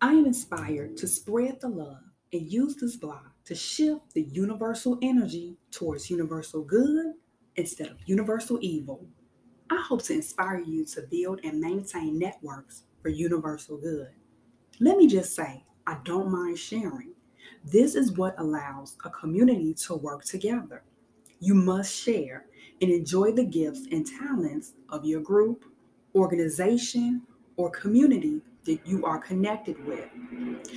I am inspired to spread the love and use this blog to shift the universal energy towards universal good instead of universal evil. I hope to inspire you to build and maintain networks for universal good. Let me just say, I don't mind sharing. This is what allows a community to work together. You must share and enjoy the gifts and talents of your group, organization, or community that you are connected with.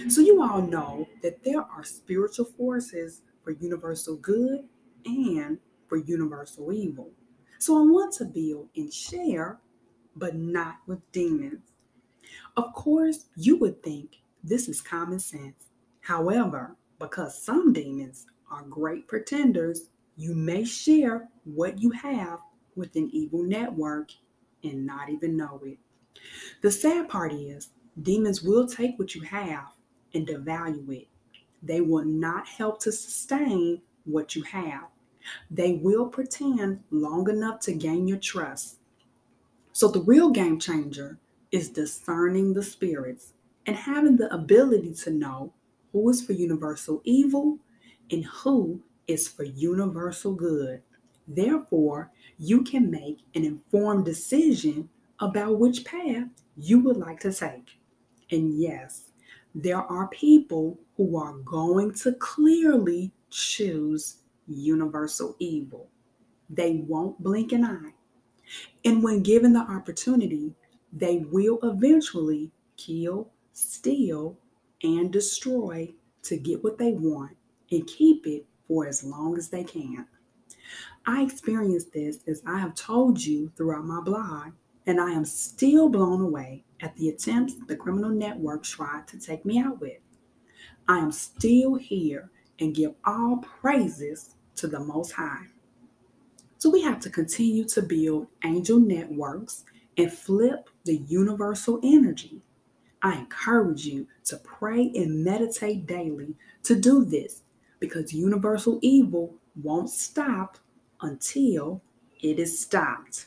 So, you all know that there are spiritual forces for universal good and for universal evil. So, I want to build and share, but not with demons. Of course, you would think this is common sense. However, because some demons are great pretenders, you may share what you have with an evil network and not even know it. The sad part is, demons will take what you have and devalue it. They will not help to sustain what you have. They will pretend long enough to gain your trust. So, the real game changer is discerning the spirits and having the ability to know who is for universal evil and who is for universal good. Therefore, you can make an informed decision about which path you would like to take. And yes, there are people who are going to clearly choose universal evil. They won't blink an eye. And when given the opportunity, they will eventually kill, steal, and destroy to get what they want and keep it for as long as they can. I experienced this as I have told you throughout my blog, and I am still blown away at the attempts the criminal network tried to take me out with. I am still here and give all praises to the Most High. So we have to continue to build angel networks and flip the universal energy. I encourage you to pray and meditate daily to do this because universal evil won't stop until it is stopped.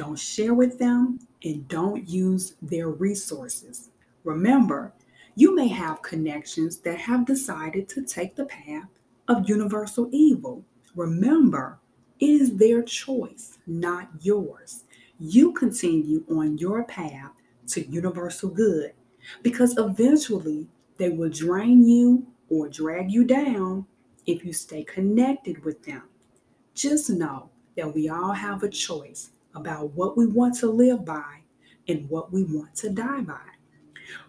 Don't share with them and don't use their resources. Remember, you may have connections that have decided to take the path of universal evil. Remember, it is their choice, not yours. You continue on your path to universal good because eventually they will drain you or drag you down if you stay connected with them. Just know that we all have a choice about what we want to live by and what we want to die by,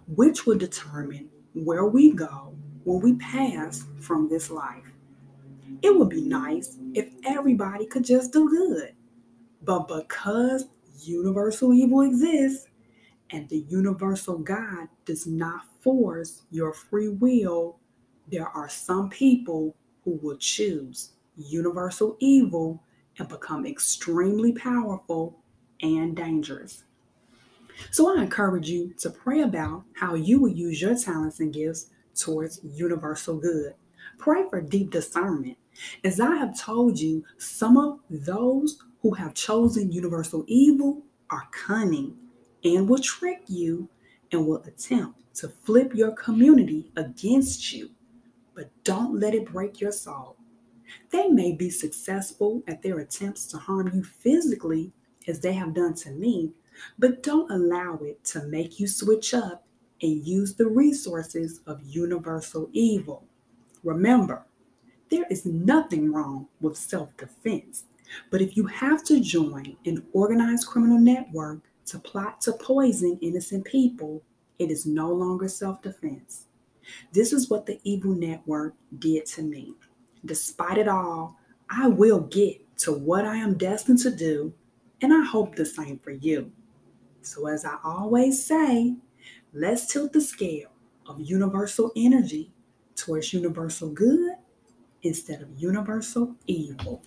which will determine where we go when we pass from this life. It would be nice if everybody could just do good. But because universal evil exists and the universal God does not force your free will, there are some people who will choose universal evil and become extremely powerful and dangerous. So I encourage you to pray about how you will use your talents and gifts towards universal good. Pray for deep discernment. As I have told you, some of those who have chosen universal evil are cunning and will trick you and will attempt to flip your community against you. But don't let it break your soul. They may be successful at their attempts to harm you physically, as they have done to me, but don't allow it to make you switch up and use the resources of universal evil. Remember, there is nothing wrong with self defense, but if you have to join an organized criminal network to plot to poison innocent people, it is no longer self defense. This is what the evil network did to me. Despite it all, I will get to what I am destined to do, and I hope the same for you. So, as I always say, let's tilt the scale of universal energy towards universal good instead of universal evil.